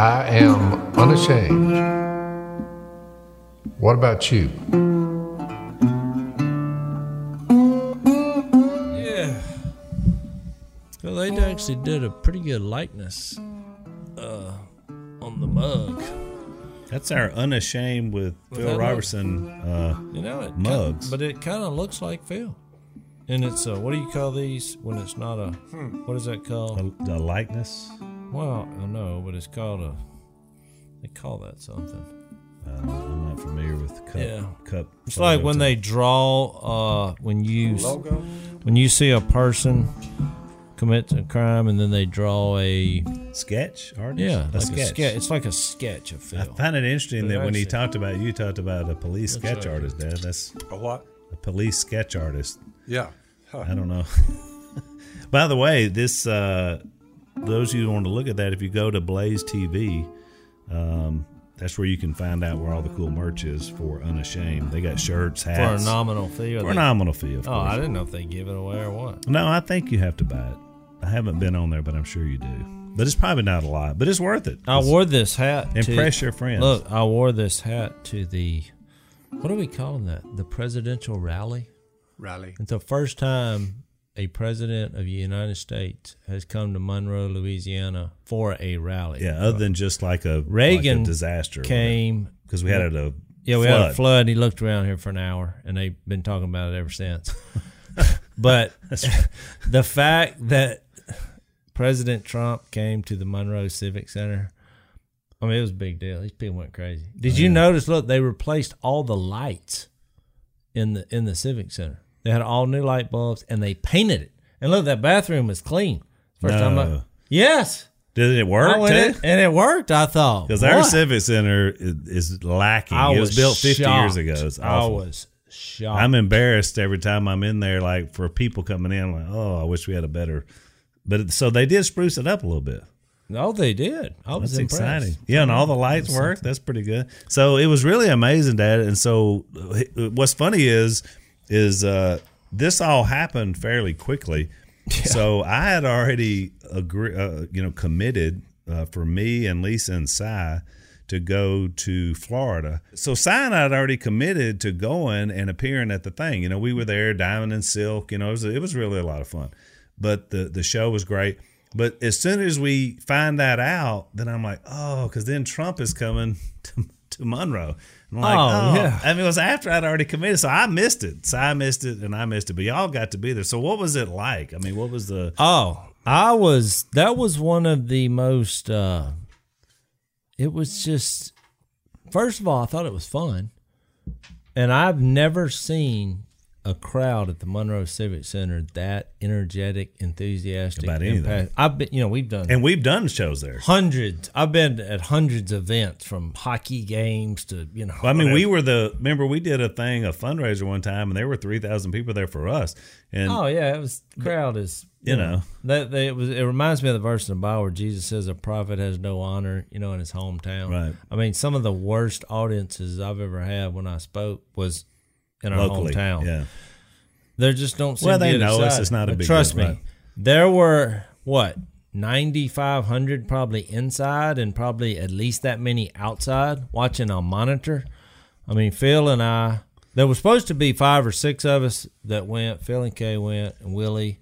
I am unashamed. What about you? Yeah. Well, they actually did a pretty good likeness uh, on the mug. That's our unashamed with Phil that Robertson. Uh, You know, it Mugs. Kinda, but it kind of looks like Phil. And it's uh, what do you call these when it's not a what is that called? a, a likeness. Well, I know, but it's called a. They call that something. Uh, I'm not familiar with cup. Yeah. Cup. It's like when photos. they draw. Uh, when you Logo? when you see a person commit a crime and then they draw a sketch artist. yeah a like sketch. a sketch. It's like a sketch of I Phil. find it interesting But that when he actually- talked about you talked about a police Looks sketch like- artist, Dad. That's A what? a police sketch artist. Yeah. Huh. I don't know. By the way, this uh, those of you who want to look at that, if you go to Blaze TV, um, that's where you can find out where all the cool merch is for Unashamed. They got shirts, hats. for a nominal fee. or for a nominal fee, of Oh, course. I didn't know if they give it away or what. No, I think you have to buy it. I haven't been on there, but I'm sure you do. But it's probably not a lot, but it's worth it. I wore this hat. to- Impress your friends. Look, I wore this hat to the. What are we calling that? The presidential rally. Rally. It's the first time a president of the United States has come to Monroe, Louisiana, for a rally. yeah, other than just like a Reagan like a disaster came. because we had a Yeah, we flood. had a flood. He looked around here for an hour, and they've been talking about it ever since. but the fact that President Trump came to the Monroe Civic Center, I mean, it was a big deal. These people went crazy. Did oh, you notice? Look, they replaced all the lights in the in the Civic Center. They had all new light bulbs, and they painted it. And look, that bathroom was clean. First time I, yes, Did it work too? in, and it worked. I thought Because our civic center is, is lacking. I it was, built 50 years shocked. ago. It's I was shocked. I'm embarrassed every time I'm in there, like for people coming in, like, oh, I wish we had a better. But so they did spruce it up a little bit. No, they did. I was That's impressed. exciting. Yeah, and all the lights work. That's pretty good. So it was really amazing, Dad. And so what's funny is, is uh, this all happened fairly quickly. So I had already agree, uh, you know, committed uh, for me and Lisa and Si to go to Florida. So Si and I had already committed to going and appearing at the thing. You know, we were there, Diamond and Silk. You know, it was, it was really a lot of fun. But the the show was great. But as soon as we find that out, then I'm like, oh, because then Trump is coming to, to Monroe. I'm like, Oh, oh, yeah. I mean, it was after I'd already committed, so I missed it. So I missed it, and I missed it. But y'all got to be there. So what was it like? I mean, what was the? Oh, I was. That was one of the most. uh It was just. First of all, I thought it was fun, and I've never seen a crowd at the Monroe Civic Center that energetic, enthusiastic About anything. impact- I've been, you know, we've done And we've done shows there. hundreds. I've been at hundreds of events from hockey games to you know. Well, I mean, we were the remember we did a thing, a fundraiser one time, and there were three thousand people there for us. And Oh yeah, it was crowd is You know. that they, it was. It reminds me of the verse in the Bible where Jesus says a prophet has no honor, you know, in his hometown. Right. I mean, some of the worst audiences I've ever had when I spoke was in our locally, hometown. yeah. They just don't seem Well, to they know us. It's not a But big Trust deal, me, right. there were what ninety five hundred probably inside, and probably at least that many outside watching on monitor. I mean, Phil and I. There was supposed to be five or six of us that went. Phil and Kay went, and Willie,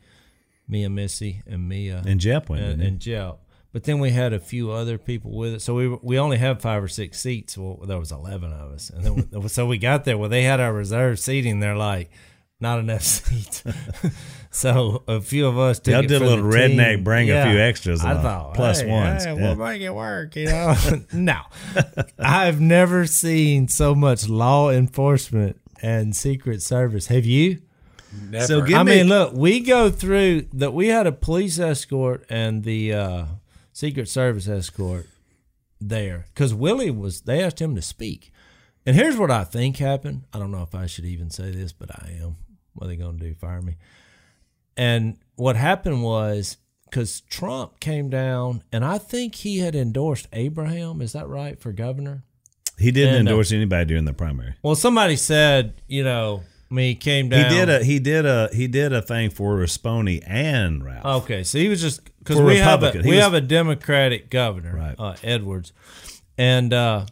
me and Missy, and Mia And Jep went, and, and Jep. But then we had a few other people with it, so we we only had five or six seats. Well, there was eleven of us, and then we, so we got there. Well, they had our reserved seating. They're like, not enough seats. so a few of us. Took Y'all it did a little redneck, team. bring a few extras I on, thought plus hey, ones, hey, yeah. we'll make it work. You know, no, I've never seen so much law enforcement and Secret Service. Have you? Never. So give I me- mean, look, we go through that. We had a police escort and the uh, Secret Service escort there because Willie was. They asked him to speak, and here's what I think happened. I don't know if I should even say this, but I am. What are they going to do? Fire me? And what happened was because Trump came down, and I think he had endorsed Abraham. Is that right for governor? he didn't and, uh, endorse anybody during the primary. Well, somebody said, you know, I mean, he came down. He did a he did a he did a thing for Rispone and Ralph. Okay, so he was just because we have a we was- have a Democratic governor, Right. uh, Edwards, and uh,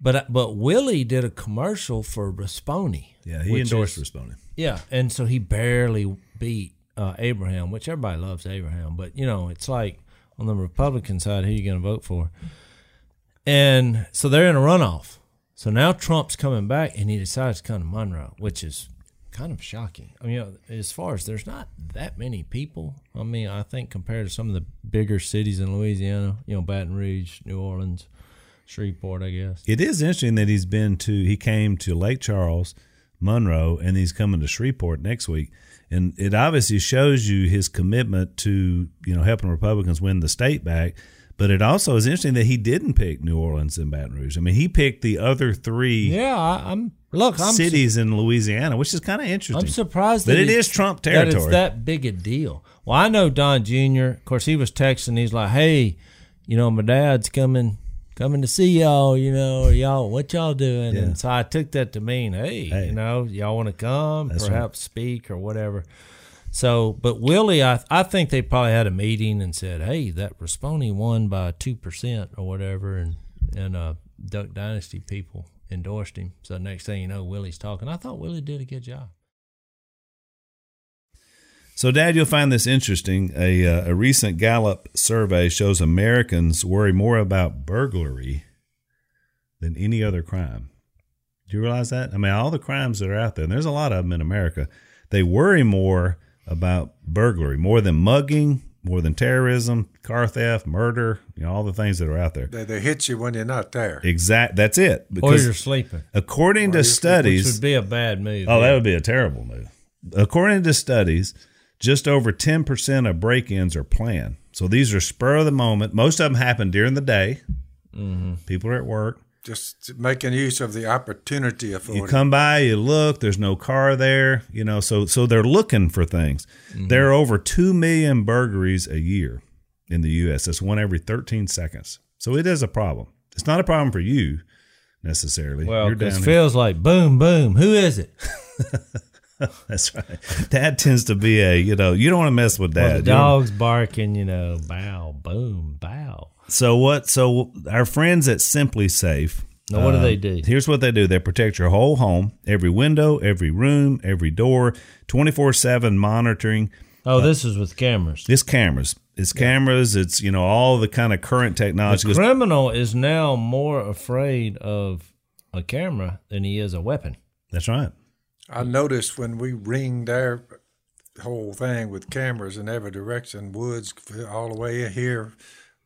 but but Willie did a commercial for Rispone. yeah, he endorsed is- Rispone. Yeah, and so he barely beat uh, Abraham, which everybody loves Abraham, but you know it's like on the Republican side, who are you going to vote for? And so they're in a runoff. So now Trump's coming back, and he decides to come to Monroe, which is kind of shocking. I mean, as far as there's not that many people. I mean, I think compared to some of the bigger cities in Louisiana, you know, Baton Rouge, New Orleans, Shreveport, I guess. It is interesting that he's been to he came to Lake Charles, Monroe, and he's coming to Shreveport next week. And it obviously shows you his commitment to, you know, helping Republicans win the state back. But it also is interesting that he didn't pick New Orleans and Baton Rouge. I mean, he picked the other three Yeah, I, I'm look. I'm su- cities in Louisiana, which is kind of interesting. I'm surprised But that it is Trump That it's territory. that big a deal. Well, I know Don Jr. Of course, he was texting. He's like, "Hey, you know, my dad's coming, coming to see y'all. You know, y'all, what y'all doing?" Yeah. And so I took that to mean, "Hey, Hey. you know, y'all want to come, That's right. perhaps speak or whatever." So, but Willie, I I think they probably had a meeting and said, "Hey, that Rispone won by two percent or whatever," and and uh, Duck Dynasty people endorsed him. So next thing you know, Willie's talking. I thought Willie did a good job. So, Dad, you'll find this interesting. A, uh, a recent Gallup survey shows Americans worry more about burglary than any other crime. Do you realize that? I mean, all the crimes that are out there, and there's a lot of them in America, they worry more about burglary, more than mugging, more than terrorism, car theft, murder, you know, all the things that are out there. They, they hit you when you're not there. Exact. That's it. Or Because you're sleeping. according to Which studies, would be a bad move. Oh, that would be a terrible move. According to studies, just over 10% of break ins are planned. So these are spur of the moment. Most of them happen during the day. Mm-hmm. People are at work. Just making use of the opportunity You come by, you look, there's no car there, you know, so so they're looking for things. Mm-hmm. There are over 2 million burglaries a year in the US. That's one every 13 seconds. So it is a problem. It's not a problem for you necessarily. Well, You're because down it feels like boom, boom. Who is it? That's right. Dad tends to be a, you know, you don't want to mess with Well, the dog's barking, you know, bow, boom, bow. So what? So our friends at SimpliSafe. Now, what do uh, they do? Here's what they do: they protect your whole home, every window, every room, every door, twenty four seven monitoring. Oh, this is with cameras. It's cameras. It's cameras. It's you know all the kind of current technology. The 'Cause- criminal is now more afraid of a camera than he is a weapon. That's right. I noticed when we ringed our whole thing with cameras in every direction, woods all the way here,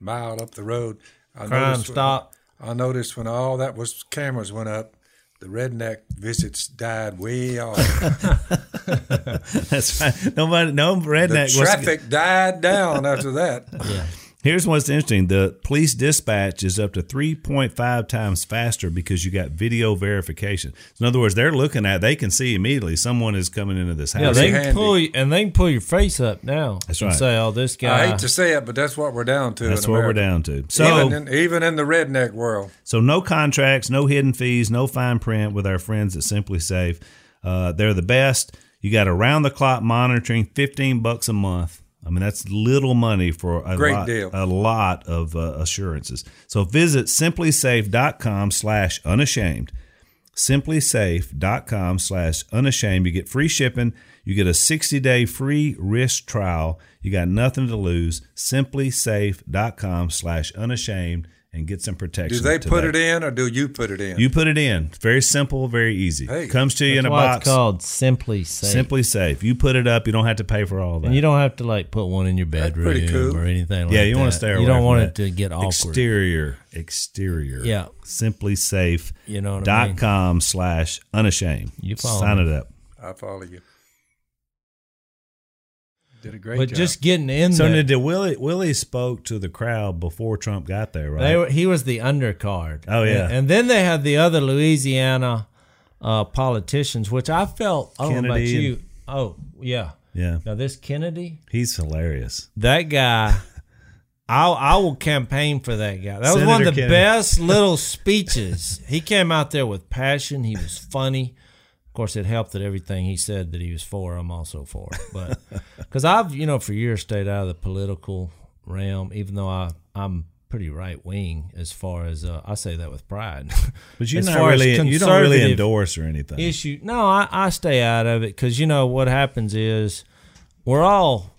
mile up the road. I Crime noticed- stop. I noticed when all that was cameras went up, the redneck visits died way off. That's right. Nobody, no the redneck. to- traffic died down after that. Yeah. Here's what's interesting: the police dispatch is up to 3.5 times faster because you got video verification. In other words, they're looking at, they can see immediately someone is coming into this house. Yeah, they can pull you, and they can pull your face up now. That's and right. Say, "Oh, this guy." I hate to say it, but that's what we're down to. That's in what we're down to. So, even in, even in the redneck world. So no contracts, no hidden fees, no fine print with our friends at SimpliSafe. Uh, they're the best. You got around the clock monitoring, fifteen bucks a month. I mean that's little money for a Great lot, deal. a lot of uh, assurances. So visit simplisafe.com slash unashamed. Simplisafe.com slash unashamed. You get free shipping. You get a 60 day free risk trial. You got nothing to lose. Simplisafe.com slash unashamed and get some protection. Do they put today. it in or do you put it in? You put it in. It's very simple, very easy. Hey, Comes to you in a box. it's called SimpliSafe. Simply safe. You put it up. You don't have to pay for all that. and you don't have to like put one in your bedroom pretty cool. or anything. like that. yeah, you want to stay away You don't from want that. it to get awkward. Exterior. Exterior. Yeah. SimpliSafe. You know what I dot mean? com slash unashamed. You follow Sign me. it up. I follow you. Did a great But job. just getting in there. So there, did Willie Willie spoke to the crowd before Trump got there, right? they were, he was the undercard. Oh, yeah. and, and then they had the other Louisiana uh, politicians, which I felt. I don't about Kennedy you. Oh yeah. yeah. Now this Kennedy, He's hilarious. that guy. I I will campaign for that guy. That was one of the Kennedy. best little speeches. he came out there with passion. He was funny. Course, it helped that everything he said that he was for, I'm also for. But because I've, you know, for years stayed out of the political realm, even though I, I'm pretty right wing as far as uh, I say that with pride. But you're not really you don't really endorse or anything. issue. No, I, I stay out of it because you know what happens is we're all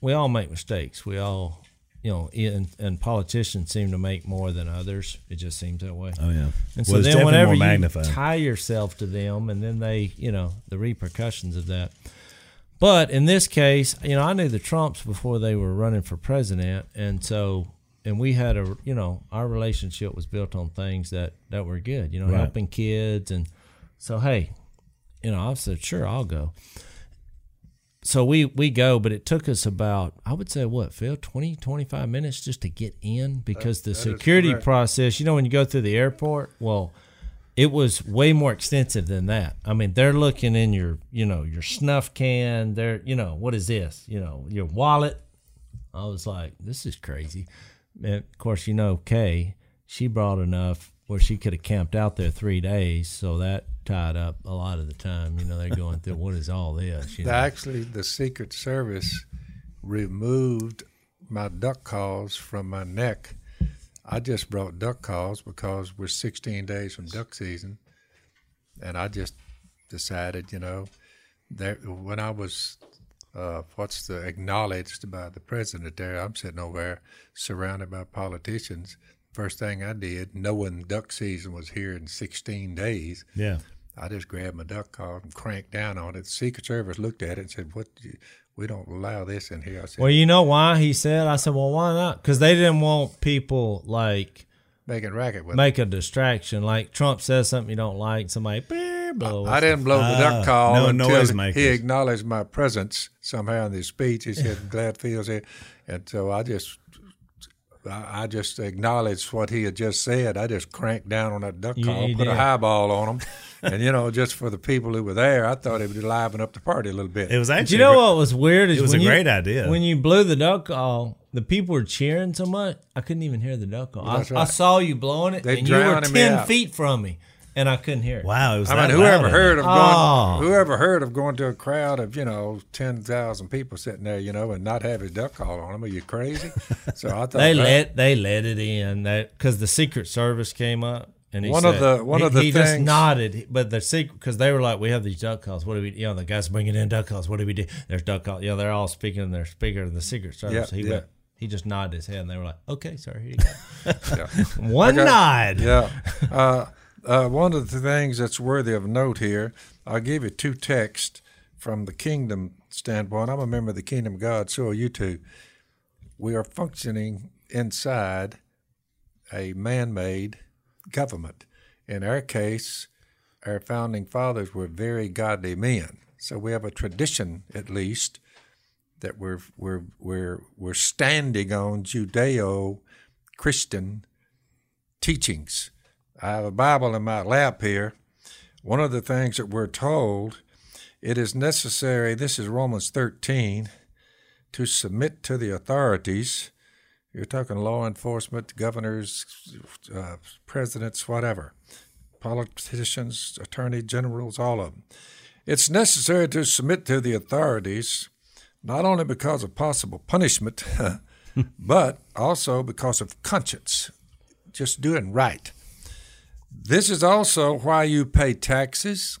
we all make mistakes. We all you know, and, and politicians seem to make more than others. It just seems that way. oh yeah. And so Well, then whenever you tie yourself to them, and then they, you know, the repercussions of that. But in this case, you know, I knew the Trumps before they were running for president, and so and we had a, you know, our relationship was built on things that that were good, you know, Right. helping kids, and so hey, you know, I said sure, I'll go. So we we go, but it took us about I would say what Phil 20 25 minutes just to get in because the that security process, you know, when you go through the airport, well, it was way more extensive than that. I mean, they're looking in your, you know, your snuff can. They're, you know, what is this? You know, your wallet. I was like, this is crazy. And of course, you know, Kay, she brought enough where she could have camped out there three days, so that tied up a lot of the time. You know, they're going through what is all this? You know? Actually, the Secret Service removed my duck calls from my neck. I just brought duck calls because we're 16 days from duck season, and I just decided, you know, that when I was uh, what's the acknowledged by the president there, I'm sitting over there surrounded by politicians. First thing I did, knowing duck season was here in 16 days, Yeah. I just grabbed my duck call and cranked down on it. The Secret Service looked at it and said, "What? you- We don't allow this in here." I said, Well, you know why he said? I said, well, why not? Because they didn't want people like "Making racket with." it." make a distraction. Like Trump says something you don't like, somebody blow. I didn't blow the duck call no until he acknowledged my presence somehow in his speech. He said, "Glad Phil's here," and so I just. I I just acknowledged what he had just said. I just cranked down on that duck You- call, you put a highball on him, and you know, just for the people who were there, I thought it would liven up the party a little bit. It was Do actually you know what was weird? Is It was when a you- great idea. When you blew the duck call, the people were cheering so much, I couldn't even hear the duck call. I, That's I saw you blowing it, They and you were ten feet from me, and I couldn't hear it. Wow, it was I mean, whoever heard of going, Oh. whoever heard of going to a crowd of you know ten thousand people sitting there, you know, and not have his duck call on them? Are you crazy? So I thought They that- let they let it in because the Secret Service came up. And he One of the- one he, of the he just nodded, but the secret because they were like, "We have these duck calls. What do we? You know, the guys bringing in duck calls. What do we do? There's duck calls. You know, they're all speaking in their speaker of the Secret Service. Yeah, he yeah. went, he just nodded his head, and they were like, "Okay, sir, here you go." Yeah. One I nod. yeah. Uh, uh, one of the things that's worthy of note here, I'll give you two texts from the kingdom standpoint. I'm a member of the kingdom of God, so are you two. We are functioning inside a man made government. In our case, our founding fathers were very godly men. So we have a tradition, at least, that we're, we're, we're, we're standing on Judeo Christian teachings. I have a Bible in my lap here. One of the things that we're told, it is necessary, this is Romans 13, to submit to the authorities. You're talking law enforcement, governors, uh, presidents, whatever, politicians, attorney generals, all of them. It's necessary to submit to the authorities, not only because of possible punishment, but also because of conscience, just doing right. This is also why you pay taxes.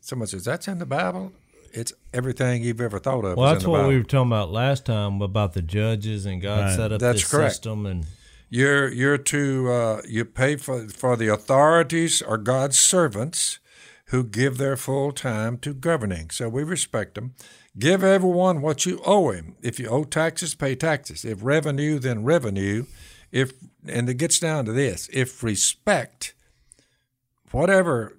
Someone says, That's in the Bible. It's everything you've ever thought of. Well, is that's in the what Bible. we were talking about last time about the judges and God Right. set up That's this correct. system and You're you're to uh, you pay for for the authorities are God's servants who give their full time to governing. So we respect them. Give everyone what you owe him. If you owe taxes, pay taxes. If revenue, then revenue. If and it gets down to this: if respect, whatever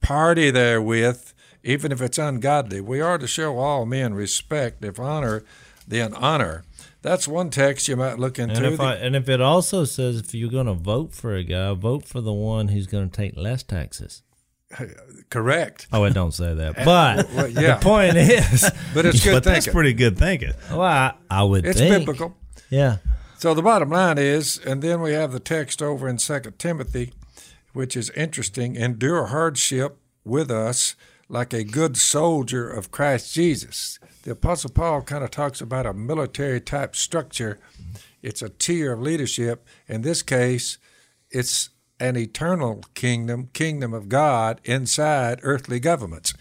party they're with, even if it's ungodly, we are to show all men respect. If honor, then honor. That's one text you might look into. and if I, and if it also says if you're going to vote for a guy, vote for the one who's going to take less taxes. correct. Oh, it don't say that, but well, yeah. the point is, But it's good But that's pretty good thinking. well, I, I would it's think, biblical. yeah. So the bottom line is, and then we have the text over in Second Timothy, which is interesting. Endure hardship with us, like a good soldier of Christ Jesus. The Apostle Paul kind of talks about a military type structure. It's a tier of leadership. In this case, it's an eternal kingdom, kingdom of God inside earthly governments.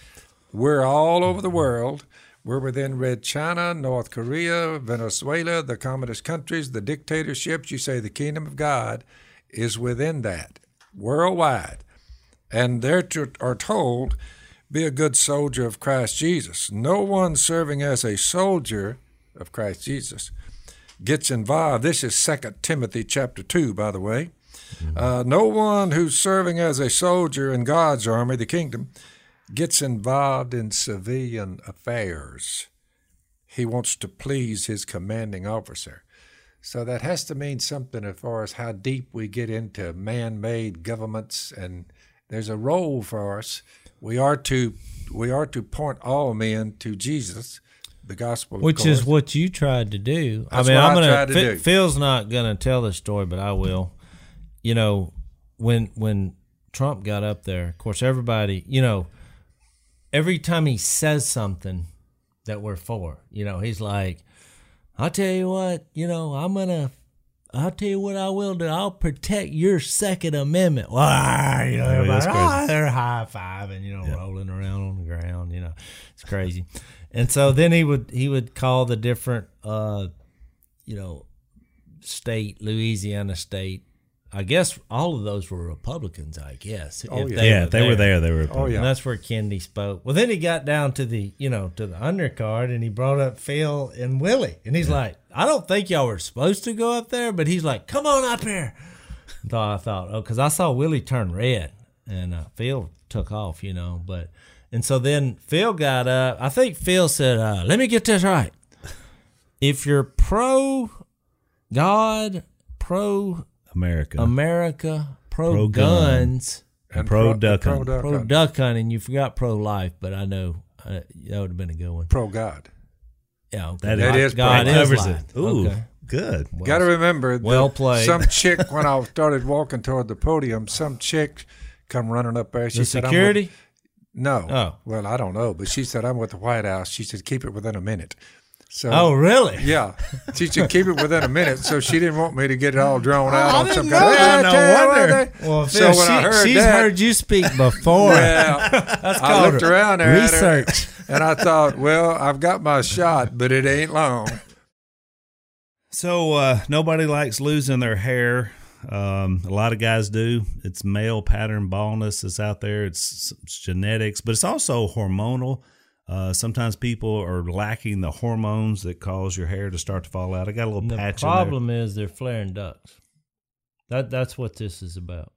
We're all over the world. We're within Red China, North Korea, Venezuela, the communist countries, the dictatorships. You say the kingdom of God is within that worldwide. And they are told, be a good soldier of Christ Jesus. No one serving as a soldier of Christ Jesus gets involved. This is 2 Timothy chapter 2, by the way. Uh, no one who's serving as a soldier in God's army, the kingdom, gets involved in civilian affairs. He wants to please his commanding officer. So that has to mean something as far as how deep we get into man made governments and there's a role for us. We are to we are to point all men to Jesus, the gospel, of Which course. is what you tried to do. That's I mean, I'm I gonna. tried to Phil- do. Phil's not gonna tell the story, but I will. You know, when when Trump got up there, of course, everybody, you know, every time he says something that we're for, you know, he's like, "I'll tell you what, you know, I'm gonna." I'll tell you what I will do. I'll protect your Second Amendment. Wow, you know, everybody. "Ah," they're high fiving, you know, rolling around on the ground. You know, it's crazy. And so then he would he would call the different, uh, you know, state Louisiana state. I guess all of those were Republicans. I guess. Oh, if yeah. yeah, they were there. They were. Oh, yeah. and that's where Kennedy spoke. Well, then he got down to the, you know, to the undercard, and he brought up Phil and Willie, and he's like, "I don't think y'all were supposed to go up there," but he's like, "Come on up here." Thought I thought, oh, because I saw Willie turn red, and uh, Phil took off, you know, but and so then Phil got up. I think Phil said, uh, "Let me get this right. If you're pro God, pro America. America, pro, Pro gun. guns." and pro pro, duck pro hunt. duck pro duck hunting. You forgot pro life, but I know uh, that would have been a good one. pro God. Yeah, okay. That That is- is God covers life. it. Ooh, Okay. good. Well, Got to remember, well played. Some chick when I started walking toward the podium, some chick come running up there. She the said, I'm security. with- no. Oh. Well, I don't know, but she said I'm with the White House. She said keep it within a minute. So Oh, really? yeah, she said keep it within a minute. So she didn't want me to get it all drawn out I on didn't some know kind of. that. "Ah, No tell you what, wonder. Well, so Phil, when I she- heard she's that, heard you speak before. yeah, That's I called looked around there at her, research. and I thought, well, I've got my shot, but it ain't long. So uh, nobody likes losing their hair. Um, a lot of guys do. It's male pattern baldness that's out there. It's, it's genetics, but it's also hormonal. Uh, sometimes people are lacking the hormones that cause your hair to start to fall out. I got a little And the patch problem is they're flaring ducks. That that's what this is about.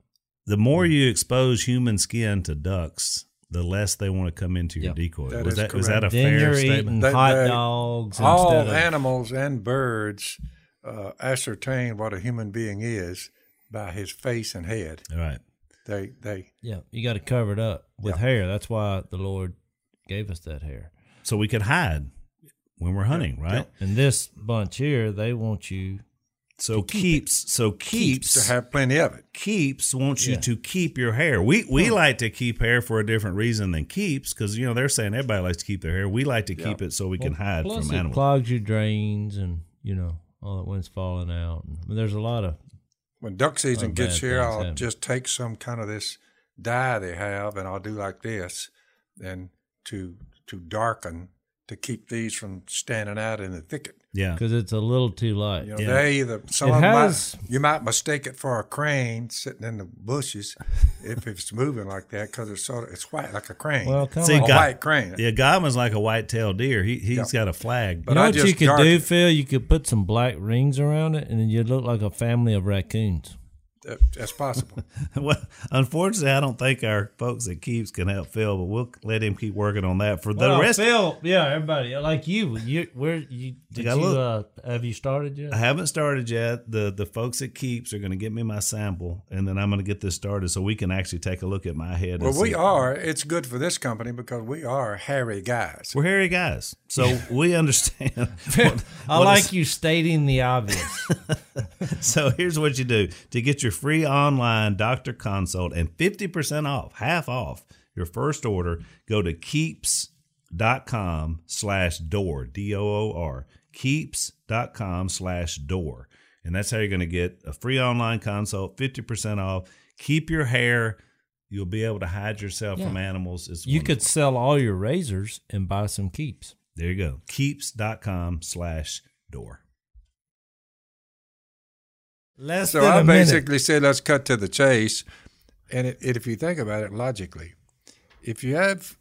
The more you expose human skin to ducks, the less they want to come into your Yep. decoy. That was is that was that a then fair you're statement? eating hot they- dogs all of animals and birds uh, ascertain what a human being is by his face and head. All right. They they yeah. You got to cover it up with Yeah. hair. That's why the Lord gave us that hair. So we could hide when we're hunting, right? And this bunch here, they want you. So keeps so keeps to have plenty of it. keeps wants you to keep your hair. We we like to keep hair for a different reason than keeps because you know they're saying everybody likes to keep their hair. We like to keep it so we can hide Plus, from it animals. clogs your drains, and you know all that wind's falling out. I mean, there's a lot of When duck season gets here, I'll happen. just take some kind of this dye they have, and I'll do like this, and to to darken to keep these from standing out in the thicket. yeah, because it's a little too light. You know, Yeah. they either some It of them has- might, you might mistake it for a crane sitting in the bushes if it's moving like that because it's sort of it's white like a crane. Well, kind See, of a God- white crane. yeah. Godwin's like a white-tailed deer. He he's got a flag. But you know I what you could do, it. Phil? You could put some black rings around it, and then you'd look like a family of raccoons. That- that's possible. well, unfortunately, I don't think our folks at Keeps can help Phil, but we'll let him keep working on that. For the rest, Phil, yeah, everybody like you. You where you did gotta you uh, have you started yet? I haven't started yet. The the folks at Keeps are going to get me my sample, and then I'm going to get this started so we can actually take a look at my head. well, we see. are. It's good for this company because we are hairy guys. We're hairy guys, so we understand. what- I what like is- you stating the obvious. So here's what you do to get your free online doctor consult and 50% off, half off your first order, go to keeps.com slash door, D O O R, keeps.com slash door. And that's how you're going to get a free online consult, 50% off. Keep your hair. You'll be able to hide yourself from animals. It's You could sell all your razors and buy some keeps. There you go. Keeps.com slash door. Less So than I a minute. basically said, let's cut to the chase. And it, it, if you think about it logically, if you have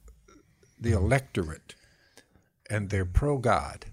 the electorate and they're pro God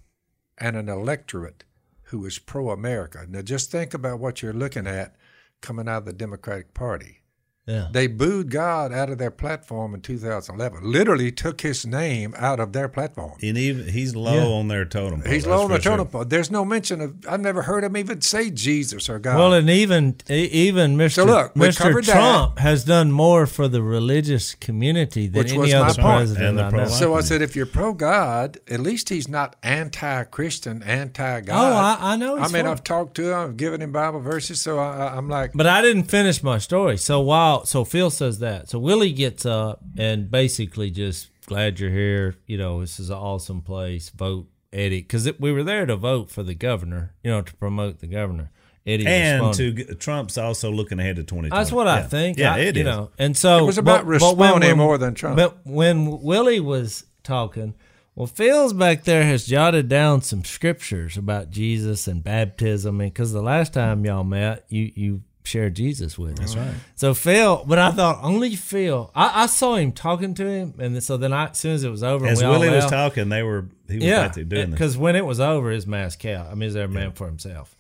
and an electorate who is pro America, now just think about what you're looking at coming out of the Democratic Party. Yeah. They booed God out of their platform in 2011. Literally took his name out of their platform. And even he's low Yeah. on their totem pole. He's low on the sure. totem pole. There's no mention of. I've never heard him even say Jesus or God. Well, and even even Mr. So look, Mr. covered that. Trump has done more for the religious community than Which was any my other point. president And the I pro-life. So I said, if you're pro God, at least he's not anti-Christian, anti-God. Oh, I- I know I mean, for- I've talked to him, I've given him Bible verses, so I, I- I'm like, But I didn't finish my story. So while so Phil says that, so Willie gets up and basically just glad you're here. You know, this is an awesome place. Vote Eddie because we were there to vote for the governor. You know, to promote the governor. Eddie And to get- Trump's also looking ahead to 2020. That's what I think. Yeah, I, it you is. know, and so It was about but- but when responding more than Trump. But when Willie was talking, well, Phil's back there has jotted down some scriptures about Jesus and baptism, and because the last time y'all met, you you shared Jesus with. That's right. So Phil, but I thought only Phil. I, I saw him talking to him, and so then I, as soon as it was over, As we all Willie was left- talking, they were he was yeah, doing this. because when it was over, his mask out. I mean, he's there a man for himself,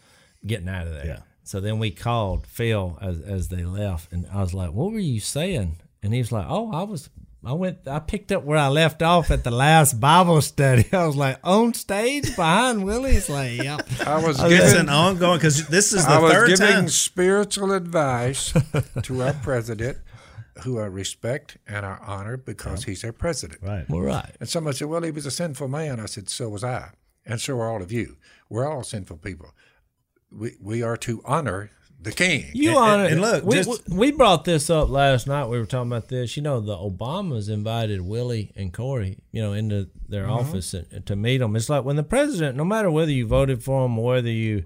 getting out of there. Yeah. So then we called Phil as as they left, and I was like, "What were you saying?" And he was like, "Oh, I was." I went. I picked up where I left off at the last Bible study. I was like on stage behind Willie's. Like, yep. I was It's giving, an ongoing because this is the I was third giving time. spiritual advice to our president, who I respect and I honor because he's our president. Right. Well, right. And somebody said, well, he was a sinful man. I said, so was I. And so are all of you. We're all sinful people. We, we are to honor the king. You And- honor. and look, we, just- we brought this up last night. We were talking about this. You know, the Obamas invited Willie and Corey, you know, into their mm-hmm. office and, to meet them. It's like when the president, no matter whether you voted for him or whether you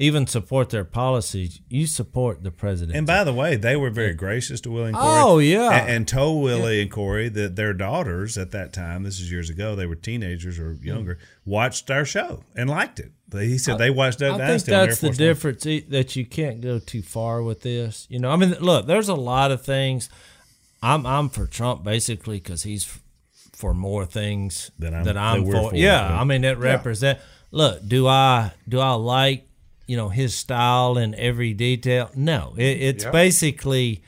even support their policies, you support the president. And by the way, they were very gracious to Willie and Corey. Oh, yeah. and, and told Willie and Corey that their daughters at that time, this is years ago, they were teenagers or mm. younger, watched our show and liked it. They- He said they watched Duck I think Dynasty on that's the Force One. difference e- that you can't go too far with this. You know, I mean, look, there's a lot of things. I'm I'm for Trump basically because he's f- for more things That I'm- that I'm that for. for, Yeah, yeah. I mean, it represent. Look, do I do I like you know his style in every detail? No, it, it's Yeah. basically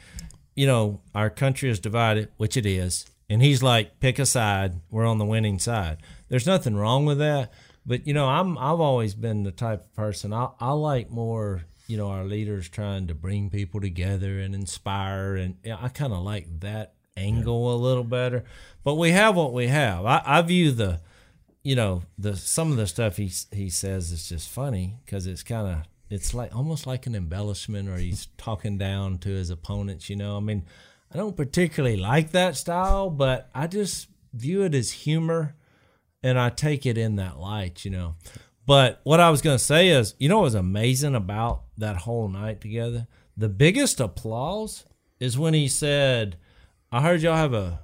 you know, our country is divided, which it is, and he's like, pick a side. We're on the winning side. There's nothing wrong with that, but you know, I'm I've always been the type of person I I like more. You know, our leaders trying to bring people together and inspire, and yeah, I kind of like that angle a little better. But we have what we have. I, I view the, you know, the some of the stuff he he says is just funny because it's kind of it's like almost like an embellishment or he's talking down to his opponents. You know, I mean, I don't particularly like that style, but I just view it as humor, and I take it in that light. You know, but what I was gonna say is, you know, what was amazing about that whole night together. The biggest applause is when he said, "I heard y'all have a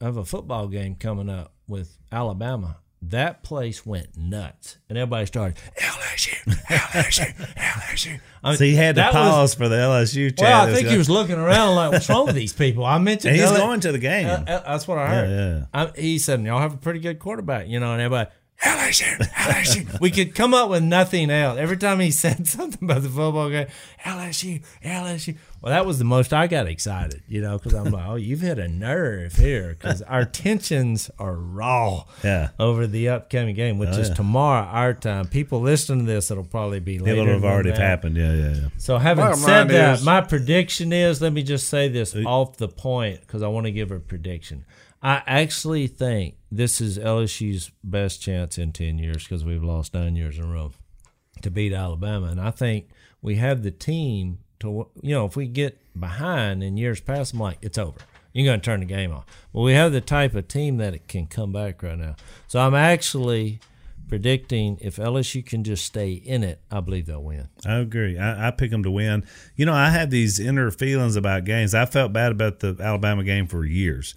have a football game coming up with Alabama." That place went nuts, and everybody started LSU, LSU, LSU. I mean, So he had to that was- pause for the LSU chat. well, I think he was looking around like, "What's wrong with these people?" I mentioned And he's L- going to the game. uh, uh, that's what I heard. yeah. I, he said, "Y'all have a pretty good quarterback," you know, and everybody. LSU, LSU. we could come up with nothing else. Every time he said something about the football game, LSU, LSU. Well, that was the most I got excited, you know, because I'm like, oh, you've hit a nerve here, because our tensions are raw Yeah. over the upcoming game, which oh, is yeah. tomorrow our time. People listening to this, it'll probably be later. It would have already that. happened. Yeah, yeah, yeah. So having Bottom said line that, is- my prediction is let me just say this uh, off the point because I want to give a prediction. I actually think this is LSU's best chance in ten years because we've lost nine years in a row to beat Alabama, and I think we have the team to you know if we get behind in years past, I'm like it's over. you're going to turn the game off. But we have the type of team that it can come back right now. So I'm actually predicting if LSU can just stay in it, I believe they'll win. I agree. I, I pick them to win. You know, I have these inner feelings about games. I felt bad about the Alabama game for years.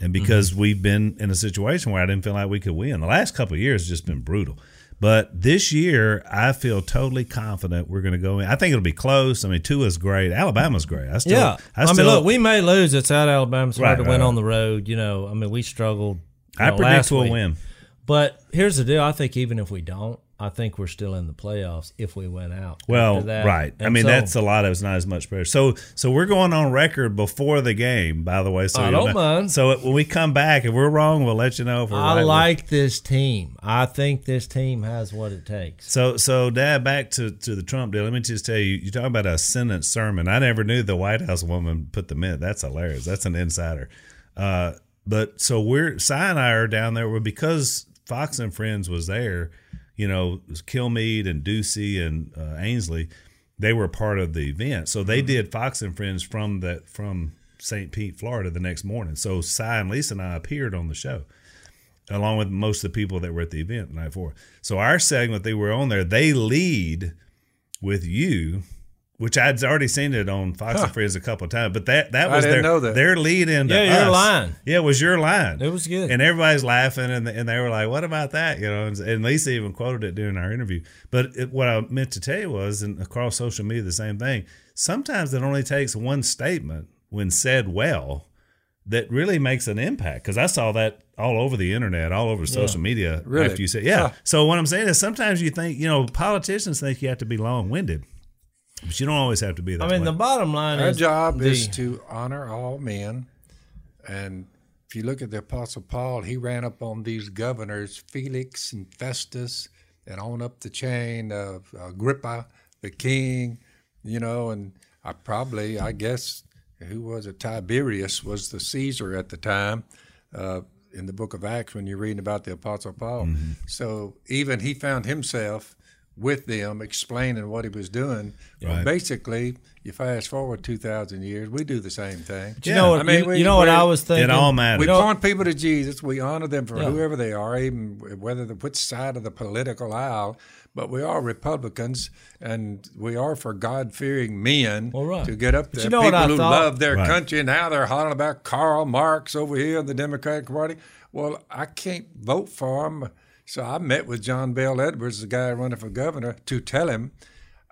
And because Mm-hmm. we've been in a situation where I didn't feel like we could win. The last couple of years has just been brutal. But this year, I feel totally confident we're going to go in. I think it'll be close. I mean, Tua's great. Alabama's great. I still, yeah. I, I, still, mean, look, we may lose. It's at Alabama. It's hard Right, to win right, on the road. You know, I mean, we struggled. I know, predict we'll week. win. But here's the deal. I think even if we don't, I think we're still in the playoffs if we went out. Well, after that. right. I mean, so- that's a lot of it's not as much pressure. So, so we're going on record before the game, by the way. So I don't know. mind. So when we come back, if we're wrong, we'll let you know. If we're I right. like this team. I think this team has what it takes. So, so Dad, back to, to the Trump deal. Let me just tell you, you're talking about a sentence sermon. I never knew the White House woman put them in. That's hilarious. That's an insider. Uh, but so we're Si and I are down there. Well, because Fox and Friends was there, you know, Kilmeade and Doocy and uh, Ainsley. They were part of the event, so they did Fox and Friends from that from St. Pete, Florida, the next morning. So Si and Lisa and I appeared on the show along with most of the people that were at the event the night before. So our segment they were on there, they lead with you, which I'd already seen it on Fox and Friends a couple of times, but that that was their that. their lead into Yeah, your us. line. Yeah, it was your line. It was good. and everybody's laughing, and and they were like, "What about that?" You know, and, and Lisa even quoted it during our interview. But it, what I meant to tell you was, and across social media, the same thing. Sometimes it only takes one statement when said well that really makes an impact. Because I saw that all over the internet, all over social media Really? after you said, yeah. Huh. So what I'm saying is sometimes you think, you know, politicians think you have to be long winded, but you don't always have to be that I mean, way. the bottom line Our is job the, is to honor all men. And if you look at the Apostle Paul, he ran up on these governors, Felix and Festus, and on up the chain of Agrippa, the king, you know, and I probably, I guess, who was it? Tiberius was the Caesar at the time. Uh, in the book of Acts, when you're reading about the Apostle Paul, Mm-hmm. so even he found himself with them, explaining what he was doing. Well, Right. basically, you fast forward two thousand years, we do the same thing. you know what? I mean, you, we- you know what I was thinking. it all matters. We You know- point people to Jesus. We honor them for Yeah. whoever they are, even whether the which side of the political aisle. But we are Republicans, and we are for God-fearing men Well, right. to get up But there. you know what people who thought? love their Right. country, and now they're hollering about Karl Marx over here in the Democratic Party. Well, I can't vote for him, so I met with John Bell Edwards, the guy running for governor, to tell him.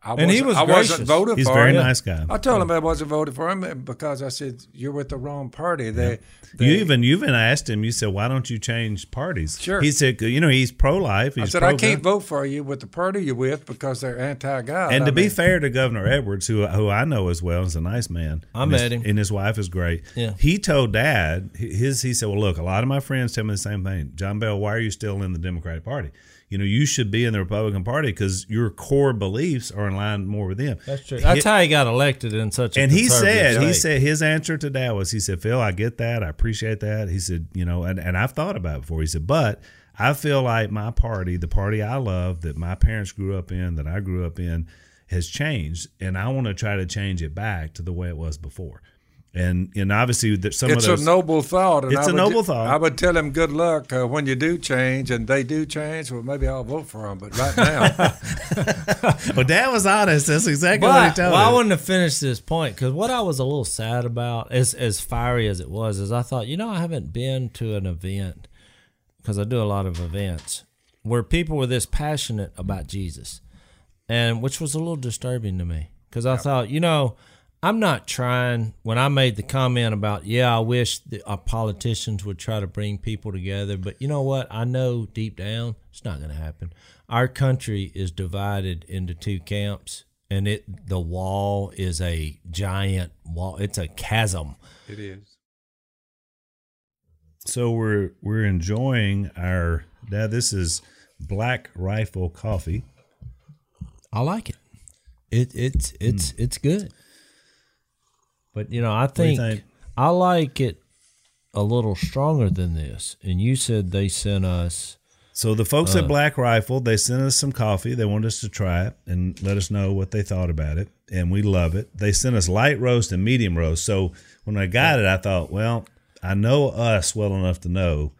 I And he wasn't- was I gracious. wasn't voting He's a for very him. nice guy. I told him I wasn't voting for him because I said you're with the wrong party. They, they you even you even asked him. You said, "Why don't you change parties?" Sure. He said, "You know, he's pro life." I said I can't vote for you with the party you're with because they're anti-God. And I to be fair to Governor Edwards, who who I know as well, is a nice man. I And his- met him. and his wife is great. Yeah. He told Dad his. He said, "Well, look, a lot of my friends tell me the same thing. John Bell, why are you still in the Democratic Party? You know, you should be in the Republican Party because your core beliefs are in line more with them." That's true. That's how he got elected in such a and he conservative said he said his answer to that was he said phil i get that. I appreciate that. He said you know and, and i've thought about it before. He said but i feel like my party the party i love that my parents grew up in that i grew up in has changed and i want to try to change it back to the way it was before and and obviously that some it's of those a noble thought. And It's I a would noble ju- thought. I would tell him good luck uh, when you do change, and they do change. Well, maybe I'll vote for them. But right now, but dad was honest that's exactly what he But told well, I me. wanted to finish this point because what I was a little sad about, as as fiery as it was, is I thought, you know, I haven't been to an event because I do a lot of events where people were this passionate about Jesus, and which was a little disturbing to me because I thought, you know, I'm not trying. When I made the comment about, yeah, I wish the, our politicians would try to bring people together, but you know what? I know deep down it's not going to happen. Our country is divided into two camps, and it the wall is a giant wall. It's a chasm. it is. so we're we're enjoying our now. this is black rifle coffee I like it. It it's it's mm. it's good. But you know, I think, think? I like it a little stronger than this. And you said they sent us So the folks at uh, Black Rifle, they sent us some coffee. They wanted us to try it and let us know what they thought about it, and we love it. They sent us light roast and medium roast. So when I got it, I thought, well, I know us well enough to know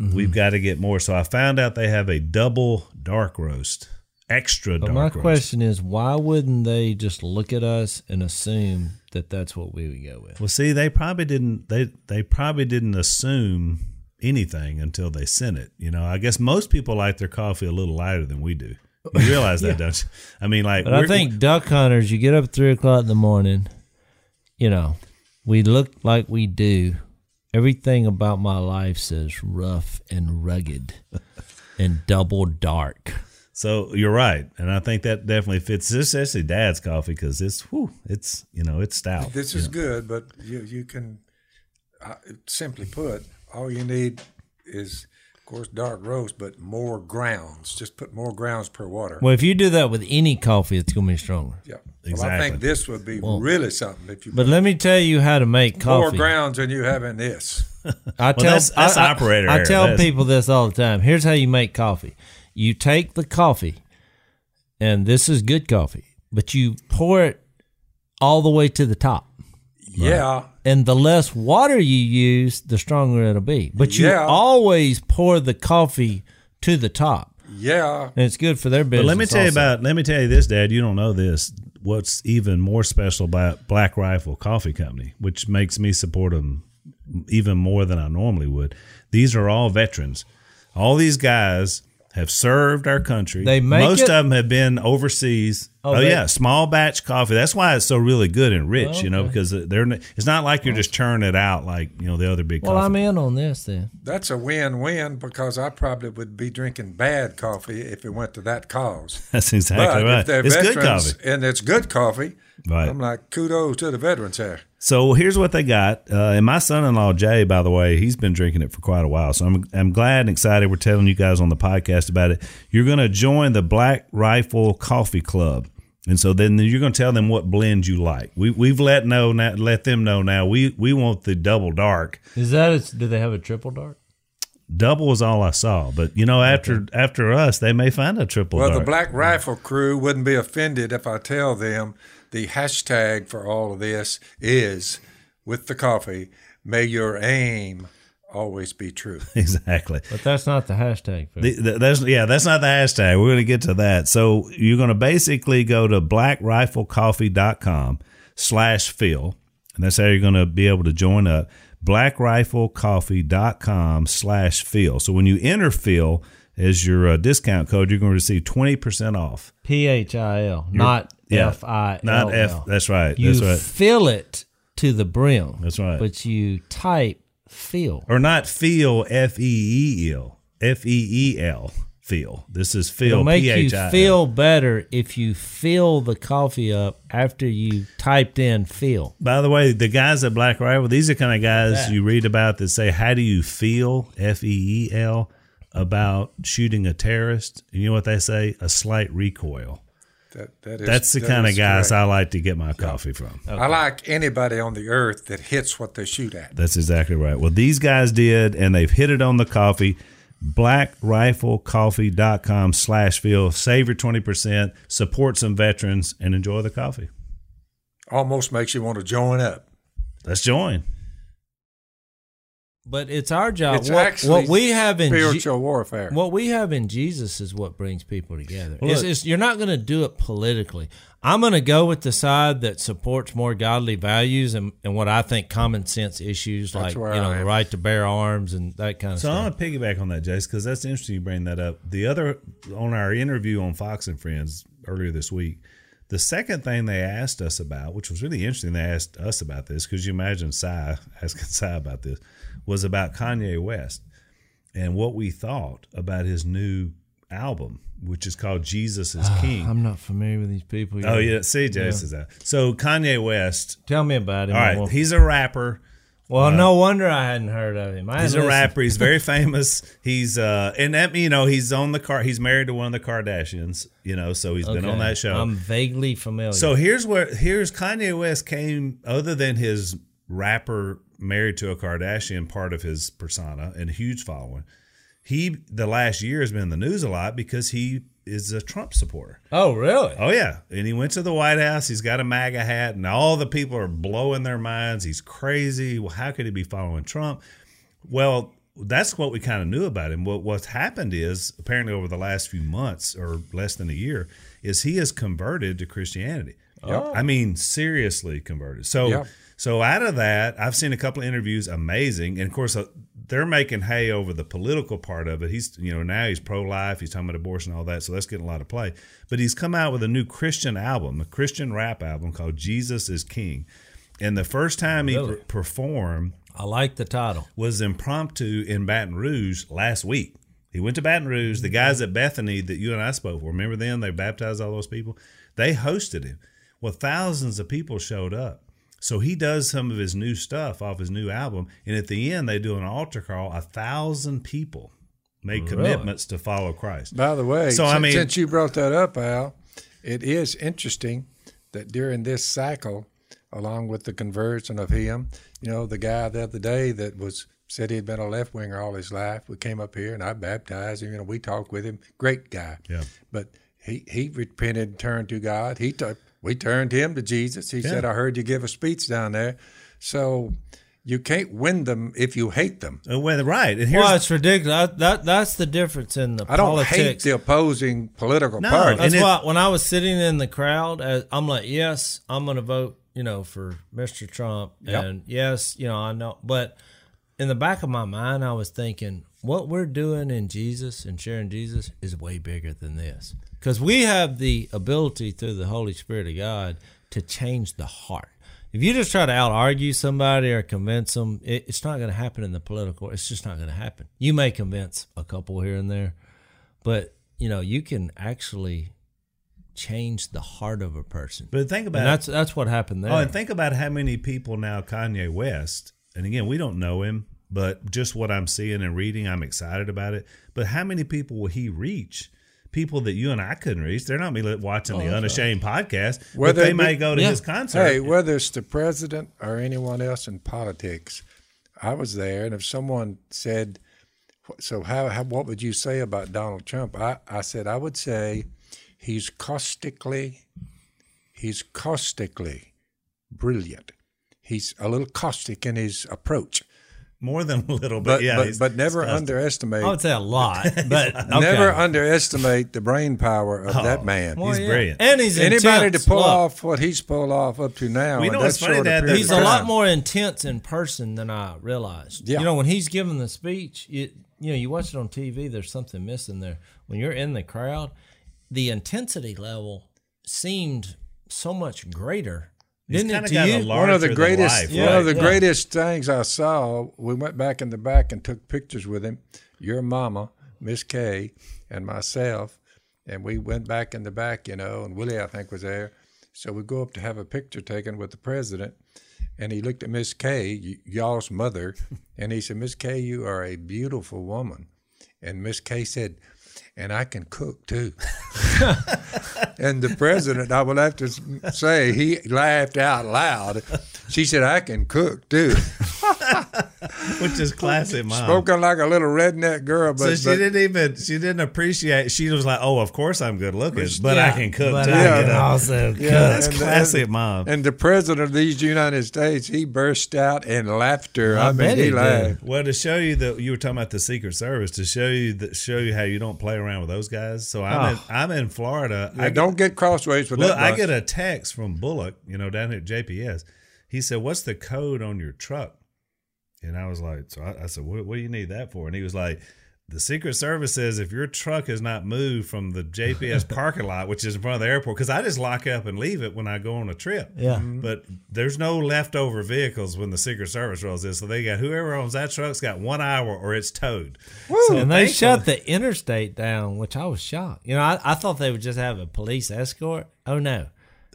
mm-hmm. we've got to get more. So I found out they have a double dark roast, extra But dark my roast. question is, why wouldn't they just look at us and assume that that's what we would go with? Well, see, they probably didn't. They they probably didn't assume anything until they sent it. You know, I guess most people like their coffee a little lighter than we do. You realize that, don't you? I mean, like, But I think duck hunters, you get up at three o'clock in the morning, you know, we look like we do. Everything about my life says rough and rugged and double dark. So. You're right, and I think that definitely fits. This is actually Dad's coffee because it's, whew, it's you know, it's stout. This is good, but you you can uh, simply put, all you need is, of course, dark roast, but more grounds. Just put more grounds per water. Well, if you do that with any coffee, it's going to be stronger. yeah, Well, I think this would be really something if you But let me tell you how to make coffee. more grounds than you have in this. I tell that's- that's I, I- operator I error. tell That's- people this all the time. Here's how you make coffee. You take the coffee, and this is good coffee, but you pour it all the way to the top. Yeah, And the less water you use, the stronger it'll be. But you Yeah. always pour the coffee to the top. yeah. And it's good for their business. But let me tell you also. about. Let me tell you this, Dad. You don't know this. What's even more special about Black Rifle Coffee Company, which makes me support them even more than I normally would. These are all veterans. All these guys have served our country. They make Most it- of them have been overseas. Oh, Oh, they- yeah, small batch coffee. That's why it's so really good and rich. Oh, You know, because they're. It's not like you're just churning it out like you know the other big. Well, coffee. I'm in on this then. That's a win-win because I probably would be drinking bad coffee if it went to that cause. That's exactly but right. if they're It's veterans good coffee. and it's good coffee, Right. I'm like kudos to the veterans there. So here's what they got. Uh, and my son-in-law Jay, by the way, he's been drinking it for quite a while. So I'm I'm glad and excited we're telling you guys on the podcast about it. You're going to join the Black Rifle Coffee Club, and so then you're going to tell them what blend you like. We we've let know now, let them know now. We we want the double dark. Is that a, do they have a triple dark? Double is all I saw, but you know after after us, they may find a triple Well, dark. the Black Rifle crew wouldn't be offended if I tell them the hashtag for all of this is with the coffee. May your aim always be true. exactly. But that's not the hashtag. The, the, that's yeah, that's not the hashtag. We're going to get to that. So you're going to basically go to blackriflecoffee.com slash Phil, and that's how you're going to be able to join up. Blackriflecoffee.com slash Phil. So when you enter Phil as your uh, discount code, you're going to receive 20% off. P H I L, not yeah, F I L. Not F. That's right. You that's right. fill it to the brim. That's right. But you type feel. Or not feel F E E L. F E E L. Phil. This is feel. It'll make you feel better if you fill the coffee up after you typed in feel. By the way, the guys at Black Rifle, these are kind of guys you read about that say, "How do you feel?" F E E L about shooting a terrorist. And you know what they say? A slight recoil. That, that is, That's the that kind of guys correct. I like to get my coffee from. I like anybody on the earth that hits what they shoot at. That's exactly right. Well, these guys did, and they've hit it on the coffee. BlackRifleCoffee.com slash Phil. Save your 20%, support some veterans, and enjoy the coffee. Almost makes you want to join up. Let's join. But it's our job. It's what, actually what we have in Je- spiritual warfare. what we have in Jesus is what brings people together. Well, It's, look- it's, you're not going to do it politically. I'm going to go with the side that supports more godly values and, and what I think common sense issues like you know the right to bear arms and that kind of So I'm going to piggyback on that, Jase, because that's interesting you bring that up. The other on our interview on Fox and Friends earlier this week, the second thing they asked us about, which was really interesting, they asked us about this because you imagine Si asking Si about this, was about Kanye West and what we thought about his new album, which is called Jesus is King. I'm not familiar with these people. oh yeah, see, Jase is out. So Kanye West, Tell me about him. all right, he's a rapper. well, no wonder I hadn't heard of him. I He's a listened. rapper. He's very famous. He's uh, and that you know he's on the car. He's married to one of the Kardashians. You know, so he's been on that show. I'm vaguely familiar. so here's where here's Kanye West came. Other than his rapper married to a Kardashian part of his persona and a huge following, he the last year has been in the news a lot because he is a Trump supporter. Oh, really? Oh yeah, and he went to the White House. He's got a MAGA hat, and all the people are blowing their minds. He's crazy. Well, how could he be following Trump? Well, that's what we kind of knew about him. What what's happened is apparently over the last few months or less than a year is he has converted to Christianity. Yep. I mean, seriously converted. So Yep. So out of that, I've seen a couple of interviews, amazing, and of course. Uh, they're making hay over the political part of it. He's, you know, now he's pro life. He's talking about abortion, and all that. So that's getting a lot of play. But he's come out with a new Christian album, a Christian rap album called Jesus is King. And the first time he Really? per- performed I like the title. was impromptu in Baton Rouge last week. He went to Baton Rouge. The guys at Bethany that you and I spoke for, remember them? They baptized all those people. They hosted him. Well, thousands of people showed up. So he does some of his new stuff off his new album, and at the end they do an altar call. A thousand people made commitments to follow Christ. By the way, So, I since, mean- since you brought that up, Al, it is interesting that during this cycle, along with the conversion of him, you know, the guy the other day that was said he'd been a left winger all his life. We came up here and I baptized him. You know, we talked with him. Great guy. Yeah. But he he repented and turned to God. He t- we turned him to Jesus. He said, "I heard you give a speech down there." So you can't win them if you hate them. Uh, Well, right. And here's Well, it's ridiculous. That, that that's the difference in the I don't politics. hate the opposing political No, party. That's And it- why when I was sitting in the crowd, uh, I'm like, yes, I'm going to vote, you know, for Mr. Trump, Yep. and yes, you know, I know, but in the back of my mind, I was thinking, what we're doing in Jesus and sharing Jesus is way bigger than this, because we have the ability through the Holy Spirit of God to change the heart. If you just try to out argue somebody or convince them, it, it's not going to happen in the political. It's just not going to happen. You may convince a couple here and there, but you know you can actually change the heart of a person. but think about And that's that's what happened there. Oh, and think about how many people now Kanye West, and again, we don't know him, but just what I'm seeing and reading, I'm excited about it. But how many people will he reach? People that you and I couldn't reach. They're not be watching the Unashamed podcast, but Whether they may go to Yeah. his concert. Hey, whether it's the president or anyone else in politics, I was there, and if someone said, "So how, how what would you say about Donald Trump?" I, I said I would say he's caustically, he's caustically brilliant. He's a little caustic in his approach, More than a little bit, but yeah. but, but never disgusting. underestimate. I would say a lot, but okay. Never underestimate the brain power of that oh, man. Well, He's yeah. brilliant. and he's Anybody intense. to pull Look, off what he's pulled off up to now, Well, you know that what's funny, short a Dad, He's a lot more intense in person than I realized. Yeah. You know, when he's giving the speech, it, you know, you watch it on TV, there's something missing there. When you're in the crowd, the intensity level seemed so much greater. He's Didn't it to got you? large- one of the greatest life, one right, of the yeah. greatest things I saw. We went back in the back and took pictures with him. Your mama, Miss Kay, and myself, and we went back in the back, you know, and Willie I think was there. So we go up to have a picture taken with the president, and he looked at Miss Kay, y- y'all's mother, and he said, "Miss Kay, you are a beautiful woman," and Miss Kay said. And I can cook too. and the president, I will have to say, he laughed out loud. She said, I can cook too. which is classic mom. Spoken like a little redneck girl, but, so she but- didn't even she didn't appreciate. She was like, "Oh, of course I'm good looking, but I Yeah, can cook but too." I Yeah. can you know? also Yeah, cook. That's and- classic and- mom. and the president of these United States, he burst out in laughter. I, I mean, bet he, he did. laughed. Well, to show you that you were talking about the Secret Service, to show you that show you how you don't play around with those guys. So I'm in, oh. I'm in Florida. Yeah, I don't get crossways with Look, that. I get a text from Bullock, you know, down here at JPS. He said, "What's the code on your truck?" And I was like, "So I, I said, what, what do you need that for?" And he was like, "The Secret Service says if your truck has not moved from the JPS parking lot, which is in front of the airport, because I just lock up and leave it when I go on a trip. Yeah. Mm-hmm. Mm-hmm. But there's no leftover vehicles when the Secret Service rolls in, so they got whoever owns that truck's got one hour or it's towed. So and they shut the interstate down, which I was shocked. You know, I, I thought they would just have a police escort. Oh no,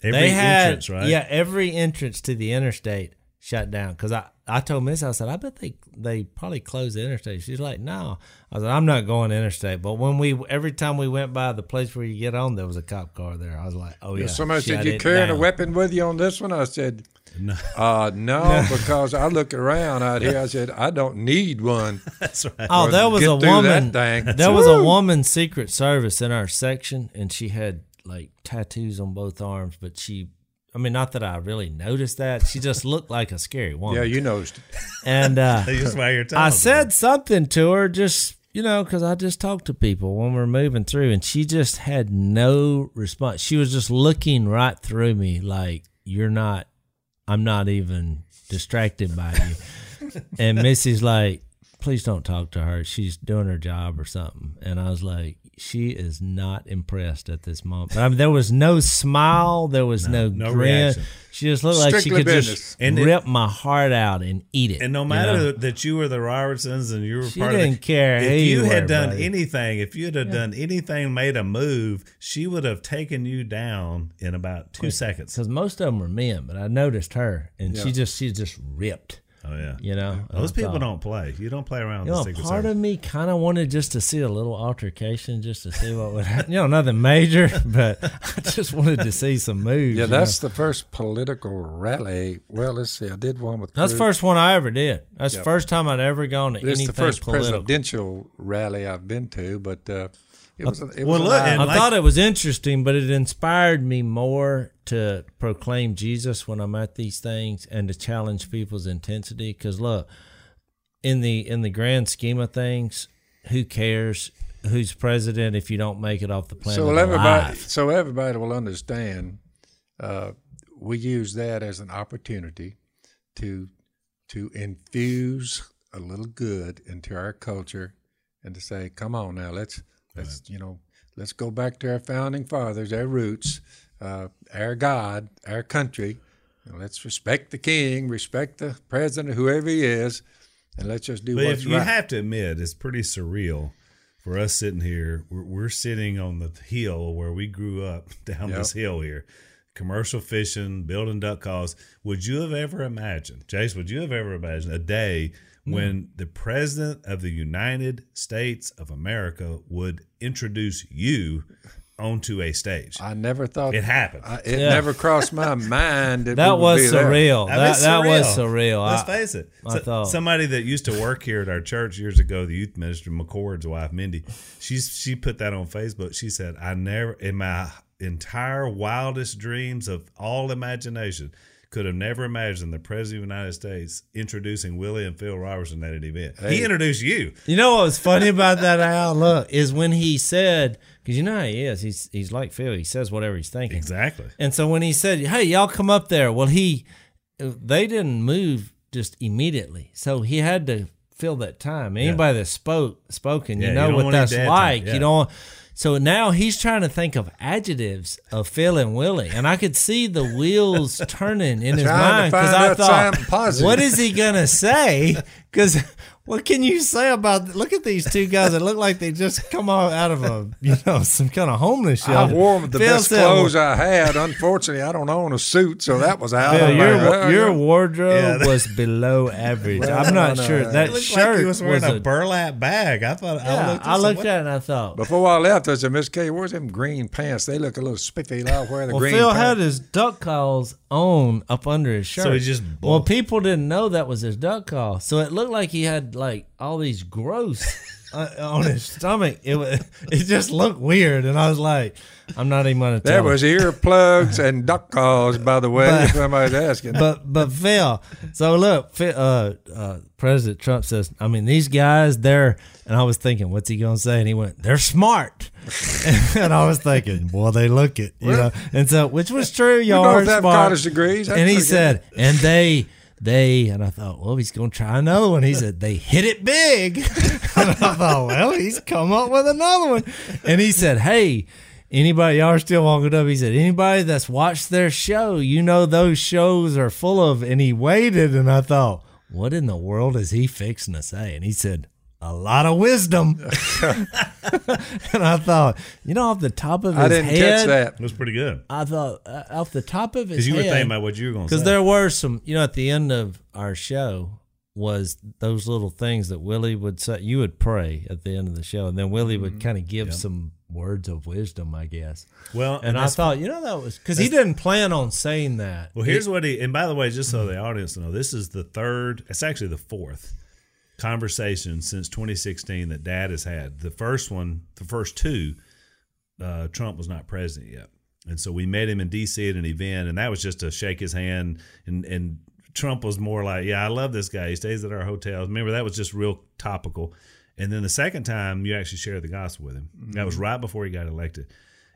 Every they had entrance, right? yeah every entrance to the interstate shut down. Because I I told Miss I said I bet they they probably closed the interstate. She's like no. I said I'm not going interstate. But when we every time we went by the place where you get on, there was a cop car there. I was like oh yeah. Somebody shut said, You it carrying a weapon with you on this one? I said, No. Uh, no, because I look around out here. I said, I don't need one. That's right. Oh, Or there was a through that woman. thing. There was a woman Secret Service in our section, and she had like tattoos on both arms. But she, I mean, not that I really noticed that. She just looked like a scary woman. Yeah, you noticed. and uh, That's why you're I me. said something to her, just you know, because I just talked to people when we are moving through, and she just had no response. She was just looking right through me, like you're not. I'm not even distracted by you. and Missy's like, please don't talk to her. She's doing her job or something. And I was like, she is not impressed at this moment. I mean, there was no smile. There was no, no grin. reaction. She just looked like she could business. just And it- rip my heart out and eat it. And no you matter know? that you were the Robertsons and you were She part of didn't the, care if you you had were, done buddy. anything, if you had done anything, made a move, she would have taken you down in about two seconds. because most of them were men, but I noticed her, and she just she just ripped. Oh yeah, You know, those people thought- don't play. You don't play around You with know, the Secret part Service. of me kind of wanted just to see a little altercation, just to see what would happen. You know, nothing major, but I just wanted to see some moves. Yeah, that's know. the first political rally. Well, let's see. I did one with. that's the first one I ever did. That's Yep. the first time I'd ever gone to It's anything the first political. presidential rally I've been to, but uh, it was. It well, was look, I like- thought it was interesting, but it inspired me more to proclaim Jesus when I'm at these things and to challenge people's intensity. Because look, in the in the grand scheme of things, who cares who's president if you don't make it off the planet so everybody, alive? so everybody will understand. Uh, we use that as an opportunity to to infuse a little good into our culture, and to say, "Come on now, let's let's you know let's go back to our founding fathers, our roots, uh, our God, our country. Let's respect the king, respect the president, whoever he is, and let's just do But what's you right." have to admit, it's pretty surreal for us sitting here. We're, we're sitting on the hill where we grew up down Yep. this hill here. Commercial fishing, building duck calls. Would you have ever imagined, Jase? Would you have ever imagined a day Mm-hmm. when the president of the United States of America would introduce you onto a stage? I never thought It happened. I, it Yeah. never crossed my mind that, That we would was be there. surreal. I mean, That it's that was surreal. Let's I- face it. I So- thought- somebody that used to work here at our church years ago, the youth minister McCord's wife, Mindy, she's she put that on Facebook. She said, "I never in my entire wildest dreams of all imagination." Could have never imagined the president of the United States introducing Willie and Phil Robertson at an event. He introduced you. You know what was funny about that, Al? Look, is when he said, because you know how he is. He's he's like Phil. He says whatever he's thinking. Exactly. And so when he said, "Hey, y'all come up there," well, he they didn't move just immediately, so he had to fill that time. Anybody that spoke spoken, Yeah, you you know don't what that's like. yeah. You know. So now he's trying to think of adjectives of Phil and Willie, and I could see the wheels turning in his mind because I thought, "What is he gonna say?" Because what can you say about? Look at these two guys that look like they just come out out of a you know some kind of homeless shelter. I wore the Phil best said, clothes I had. Unfortunately, I don't own a suit, so that was out. Phil, I'm your like, well, your yeah. wardrobe Yeah, that- was below average. Well, I'm not no, sure no. that It shirt like he was wearing a, a- burlap bag. I thought. yeah, I looked, I looked at it and I thought, Before I left, I said, Miss Kay, where's them green pants? They look a little spiffy. I'll wear the well, green Phil pants. had his duck calls on up under his shirt. So he just well, people didn't know that was his duck call, so it looked like he had like all these gross uh, on his stomach. It was, it just looked weird, and I was like, I'm not even gonna tell. there him. was earplugs and duck calls, by the way, But- if somebody's asking. but but Phil, so look, Phil, uh, uh, President Trump says, I mean, these guys, they're, and I was thinking, what's he gonna say? And he went, they're smart, and I was thinking, boy, they look it, you know, and so which was true, y'all both are have smart. college degrees. That's and he pretty good. said, and they. They and I thought, well, he's gonna try another one. He said they hit it big, and I thought, well, he's come up with another one. And he said, hey, anybody y'all are still walking up? He said, anybody that's watched their show, you know those shows are full of. And he waited, and I thought, what in the world is he fixing to say? And he said, a lot of wisdom. and I thought, you know, off the top of his I didn't head, catch that. It was pretty good I thought uh, off the top of his because you were head, thinking about what you were going to say. because there were some, you know, at the end of our show was those little things that Willie would say. You would pray at the end of the show, and then Willie would kind of give some words of wisdom, I guess. Well, And I thought, you know, that was because he didn't plan on saying that. Well, here's what he. And by the way, just so the audience know, this is the third. It's actually the fourth conversation since 2016 that Dad has had. The first one, the first two, uh, Trump was not president yet, and so we met him in D.C. at an event, and that was just to shake his hand. And and Trump was more like, "Yeah, I love this guy. He stays at our hotels." Remember, that was just real topical. And then the second time, you actually shared the gospel with him. That was right before he got elected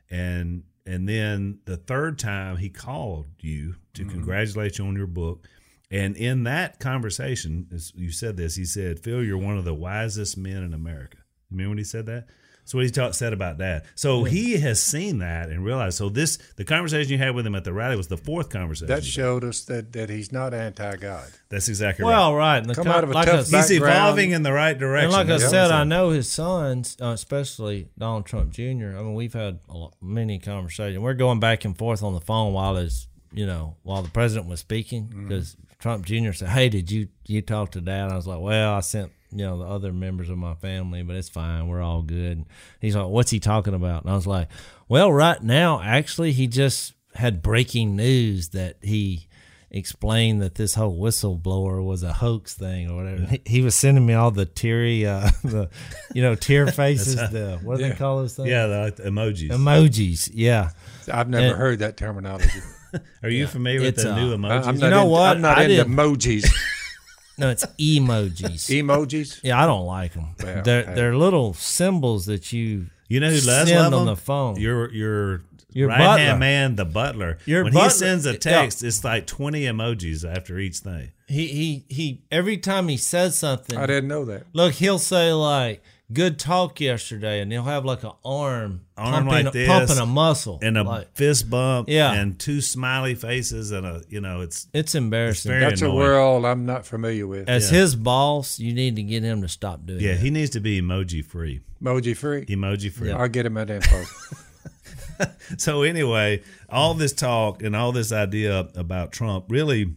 and and then the third time he called you to congratulate you on your book and in that conversation as you said this he said phil you're one of the wisest men in america you remember when he said that so what he talk, said about that so he has seen that and realized so this the conversation you had with him at the rally was the fourth conversation That showed us that, that he's not anti-God. that's exactly right Well, right. And the Come co- out of a like tough I- he's evolving in the right direction And like I That's said, I'm I saying. know his sons, uh, especially Donald Trump Jr. I mean, we've had a lot, many conversations. We're going back and forth on the phone while his, you know, while the president was speaking Mm-hmm. because Trump Jr. said, "Hey, did you you talk to Dad?" I was like, "Well, I sent." You know the other members of my family, but it's fine. We're all good. And he's like, "What's he talking about?" And I was like, "Well, right now, actually, he just had breaking news that he explained that this whole whistleblower was a hoax thing or whatever. He, he was sending me all the teary, uh, the you know tear faces. the what do Yeah. they call those things? yeah the emojis emojis. Yeah, I've never And- heard that terminology. are you familiar with It's, the uh, new emojis I'm You know into, what? I'm not I into didn't- emojis. no, it's emojis. Emojis? yeah, I don't like them. Well, they're hey. they're little symbols that you You know who does send love on the phone. Your your Your right butler. hand man, the butler. Your when butler- he sends a yeah. text, it's like twenty emojis after each thing. he he he. Every time he says something, I didn't know that. Look, he'll say like "good talk yesterday," and he'll have like an arm, Arm pumping, like this, pumping a muscle, And a Like, fist bump, Yeah. and two smiley faces, and a you know, it's it's embarrassing. very That's a world I'm not familiar with. As Yeah. his boss, you need to get him to stop doing yeah. that. He needs to be emoji free, Emoji free. emoji free. Yeah. I'll get him that info. So anyway, all this talk and all this idea about Trump really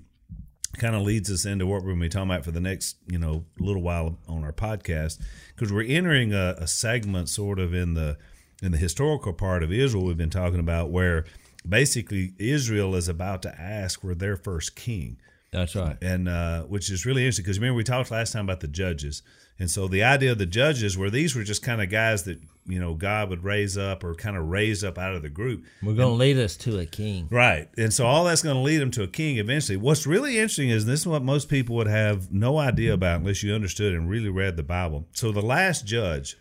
kind of leads us into what we're going to be talking about for the next, you know, little while on our podcast because we're entering a, a segment sort of in the in the historical part of Israel we've been talking about where basically Israel is about to ask for their first king That's right. and uh, which is really interesting because remember we talked last time about the judges, and so the idea of the judges were these were just kind of guys that you know God would raise up or kind of raise up out of the group, We're going to lead us to a king. right? And so all that's going to lead them to a king eventually. What's really interesting is this is what most people would have no idea about unless you understood and really read the Bible. So the last judge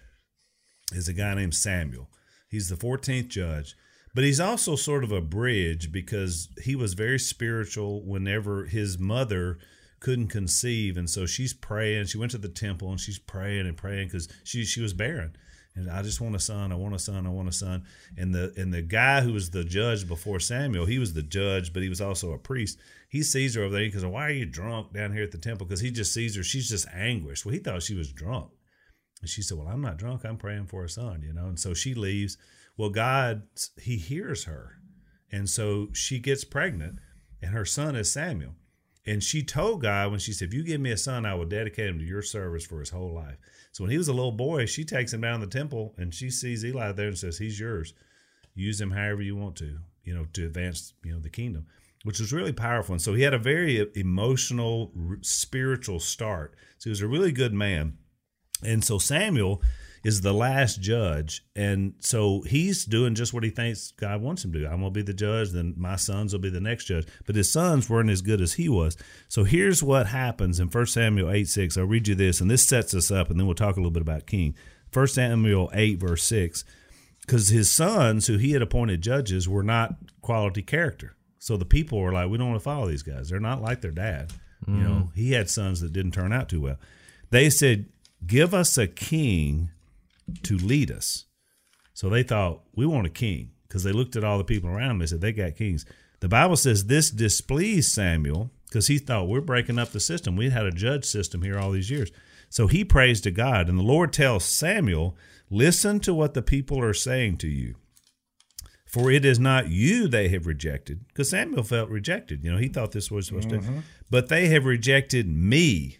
is a guy named Samuel. He's the 14th judge. But he's also sort of a bridge because he was very spiritual whenever his mother couldn't conceive. And so she's praying. She went to the temple and she's praying and praying because she, she was barren. And I just want a son. I want a son. I want a son. And the and the guy who was the judge before Samuel, he was the judge, but he was also a priest. He sees her over there. He goes, "Why are you drunk down here at the temple?" Because he just sees her. She's just anguished. Well, he thought she was drunk. And she said, Well, I'm not drunk. I'm praying for a son, you know. And so she leaves. Well, God, He hears her. And so she gets pregnant, and her son is Samuel. And she told God when she said, If you give me a son, I will dedicate him to your service for his whole life. So when he was a little boy, she takes him down to the temple and she sees Eli there and says, He's yours. Use him however you want to, you know, to advance, you know, the kingdom, which was really powerful. And so he had a very emotional, spiritual start. So he was a really good man. And so Samuel is the last judge. And so he's doing just what he thinks God wants him to do. I'm going to be the judge, then my sons will be the next judge. But his sons weren't as good as he was. So here's what happens in 1 Samuel 8 6. I'll read you this, and this sets us up, and then we'll talk a little bit about King. 1 Samuel 8, verse 6. Because his sons, who he had appointed judges, were not quality character. So the people were like, we don't want to follow these guys. They're not like their dad. You know, mm. he had sons that didn't turn out too well. They said, give us a king to lead us. So they thought, we want a king because they looked at all the people around them. They said, they got kings. The Bible says this displeased Samuel because he thought, we're breaking up the system. We had a judge system here all these years. So he prays to God. And the Lord tells Samuel, listen to what the people are saying to you. For it is not you they have rejected, because Samuel felt rejected. You know, he thought this was supposed to, mm-hmm. but they have rejected me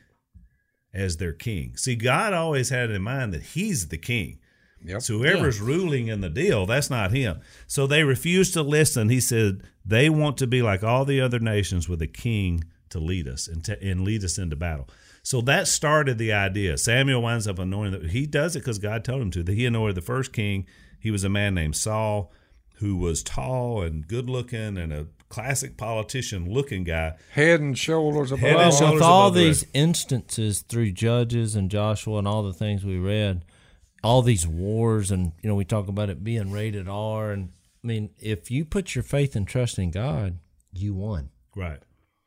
as their king. See, God always had in mind that he's the king, Yep. So whoever's ruling in the deal, that's not him. So they refused to listen. He said they want to be like all the other nations with a king to lead us and, to, and lead us into battle. So that started the idea. Samuel winds up anointing. He does it because God told him to. That he anointed the first king. He was a man named Saul, who was tall and good looking and a classic politician looking guy. Head and shoulders above. Head and Well, shoulders with all above the these instances through Judges and Joshua and all the things we read, all these wars, and you know, we talk about it being rated R. And I mean, if you put your faith and trust in God, you won. Right.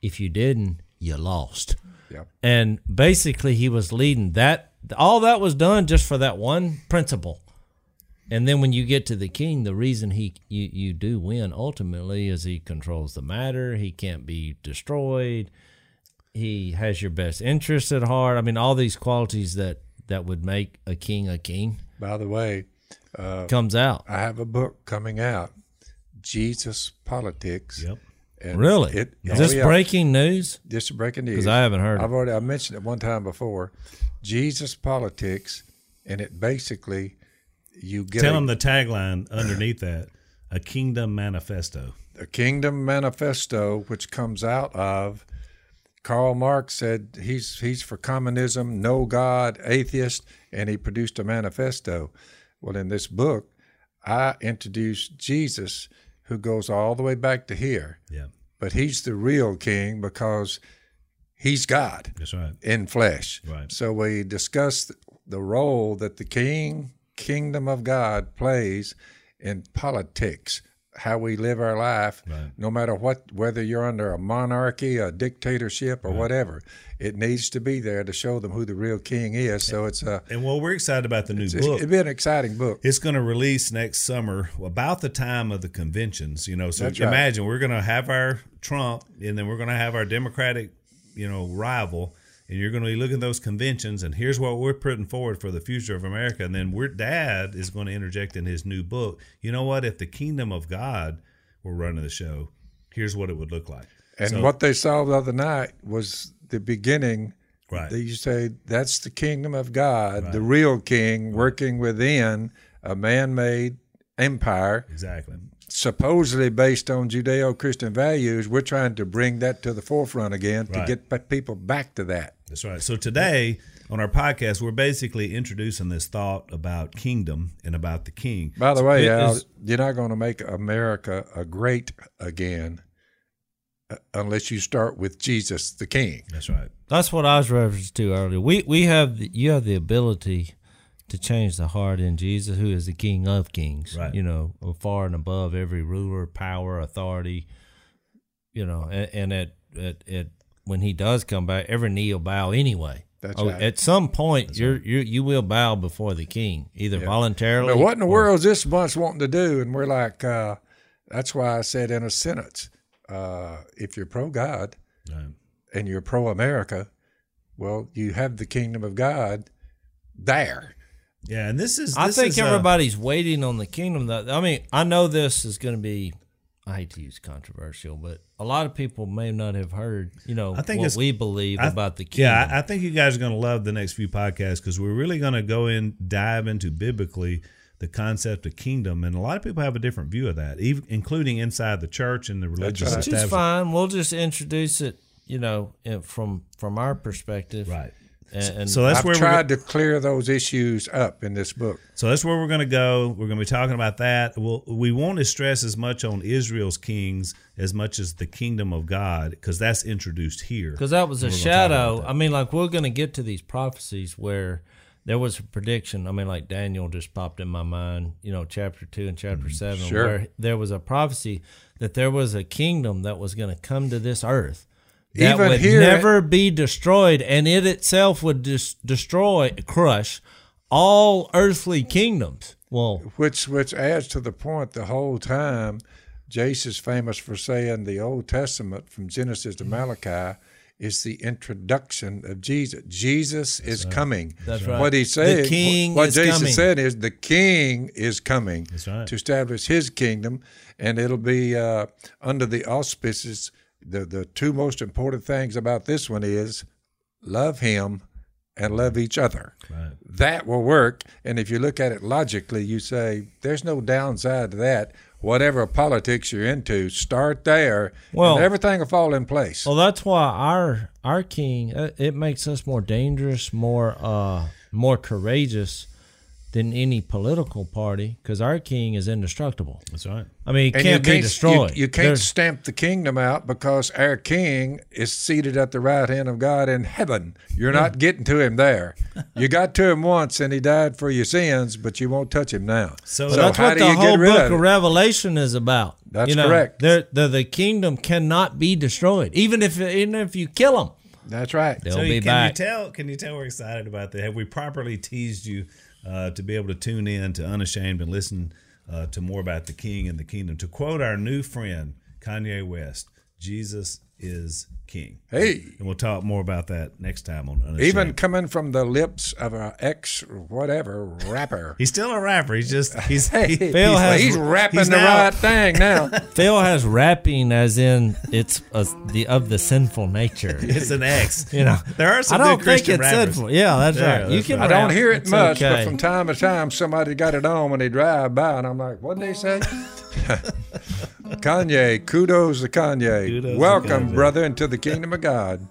If you didn't, you lost. Yep. And basically, he was leading that. All that was done just for that one principle. And then when you get to the king, the reason he you, you do win ultimately is he controls the matter. He can't be destroyed. He has your best interest at heart. I mean, all these qualities that that would make a king a king By the way, uh, comes out. I have a book coming out, Jesus Politics. Yep. And Really? It, is oh, this yeah. breaking news? This is breaking news. Because I haven't heard I've it. already I mentioned it one time before. Jesus Politics, and it basically you get Tell a, him the tagline underneath that: a kingdom manifesto. a kingdom manifesto, which comes out of Karl Marx said he's he's for communism, no God, atheist, and he produced a manifesto. Well, in this book, I introduced Jesus, who goes all the way back to here, Yeah, but he's the real king because he's God that's right. in flesh. Right. So we discussed the role that the king, kingdom of God, plays in politics, how we live our life, Right. no matter what, whether you're under a monarchy, a dictatorship, or whatever. It needs to be there to show them who the real king is. So it's a And well, we're excited about the new it's, book. it'd be an exciting book. It's going to release next summer, about the time of the conventions. You know, so right. imagine we're going to have our Trump, and then we're going to have our Democratic, you know, rival, and you're going to be looking at those conventions, and here's what we're putting forward for the future of America, and then we're Dad is going to interject in his new book. You know what? If the kingdom of God were running the show, here's what it would look like. And So- what they saw the other night was the beginning. Right. You say that's the kingdom of God, the real king working within a man-made empire, exactly. supposedly based on Judeo-Christian values. We're trying to bring that to the forefront again to get people back to that. That's right. So today on our podcast, we're basically introducing this thought about kingdom and about the king. By the way, Al, is- you're not going to make America a great again uh, unless you start with Jesus, the King. That's right. That's what I was referencing to earlier. We we have the, you have the ability to change the heart in Jesus, who is the King of Kings. Right. You know, far and above every ruler, power, authority. You know, and, and at, at at when he does come back, every knee will bow anyway. That's Oh, right. At some point, you're you you will bow before the King, either voluntarily. But what in the or- world is this bunch wanting to do? And we're like, uh, that's why I said in a sentence, uh, if you're pro God Right. and you're pro America, well, you have the kingdom of God there. Yeah, and this is. I think is, uh, everybody's waiting on the kingdom. That I mean, I know this is going to be. I hate to use controversial, but a lot of people may not have heard, you know, I think what we believe I- about the kingdom. Yeah, I, I think you guys are going to love the next few podcasts because we're really going to go in, dive into biblically the concept of kingdom, and a lot of people have a different view of that, even including inside the church and the religious right. Which is fine. We'll just introduce it, you know, from from our perspective, Right. And, and So that's I've where we're tried to clear those issues up in this book. So that's where we're going to go. We're going to be talking about that. We'll, we won't stress as much on Israel's kings as much as the kingdom of God because that's introduced here. because that was a We're gonna talk about shadow. I mean, like we're going to get to these prophecies where there was a prediction. I mean, like Daniel just popped in my mind. You know, chapter two and chapter Mm-hmm. seven, Sure. where there was a prophecy that there was a kingdom that was going to come to this earth. That Even would here- never be destroyed, and it itself would dis- destroy, crush all earthly kingdoms. Well, which which adds to the point the whole time Jase is famous for saying the Old Testament from Genesis to Malachi is the introduction of Jesus. Jesus is coming. That's right. What he's saying, The king what is Jason coming. said is the king is coming That's right. to establish his kingdom, and it'll be uh, under the auspices. The the two most important things about this one is love him and love each other. Right. That will work. And if you look at it logically, you say there's no downside to that. Whatever politics you're into, start there, Well- and everything will fall in place. Well, that's why our our king uh, it makes us more dangerous, more uh more courageous than any political party because our king is indestructible. That's right. I mean, he And can't, be destroyed. You, you can't There's- stamp the kingdom out because our king is seated at the right hand of God in heaven. You're not getting to him there. You got to him once, and he died for your sins, but you won't touch him now. So- So that's what the whole book of of. Revelation is about. That's you know, correct. The, the the kingdom cannot be destroyed, even if even if you kill them, That's right. they'll so be can back. you tell? Can you tell we're excited about that? Have we properly teased you uh, to be able to tune in to Unashamed and listen uh, to more about the King and the kingdom? To quote our new friend Kanye West, Jesus is King. Hey. and we'll talk more about that next time on Unashamed. Even coming from the lips of an ex whatever rapper. he's still a rapper. He's just he's Hey, he- Phil he's, has- he's rapping he's the now- right thing now. Phil has rapping as in it's a, the of the sinful nature. it's an X. You know, there are some I don't think Christian it's rappers. sinful. Yeah, that's Yeah, right. you that's can. right. I don't hear it It's much, but from time to time somebody got it on when they drive by, and I'm like, what did they say? Kanye, kudos to Kanye. Kudos to Welcome, Kanye. brother, into the kingdom of God.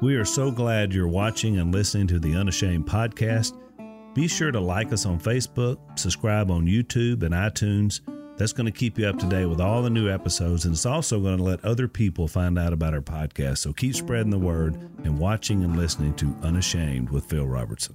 We are so glad you're watching and listening to the Unashamed podcast. Be sure to like us on Facebook, subscribe on YouTube and iTunes. That's going to keep you up to date with all the new episodes, and it's also going to let other people find out about our podcast. So keep spreading the word and watching and listening to Unashamed with Phil Robertson.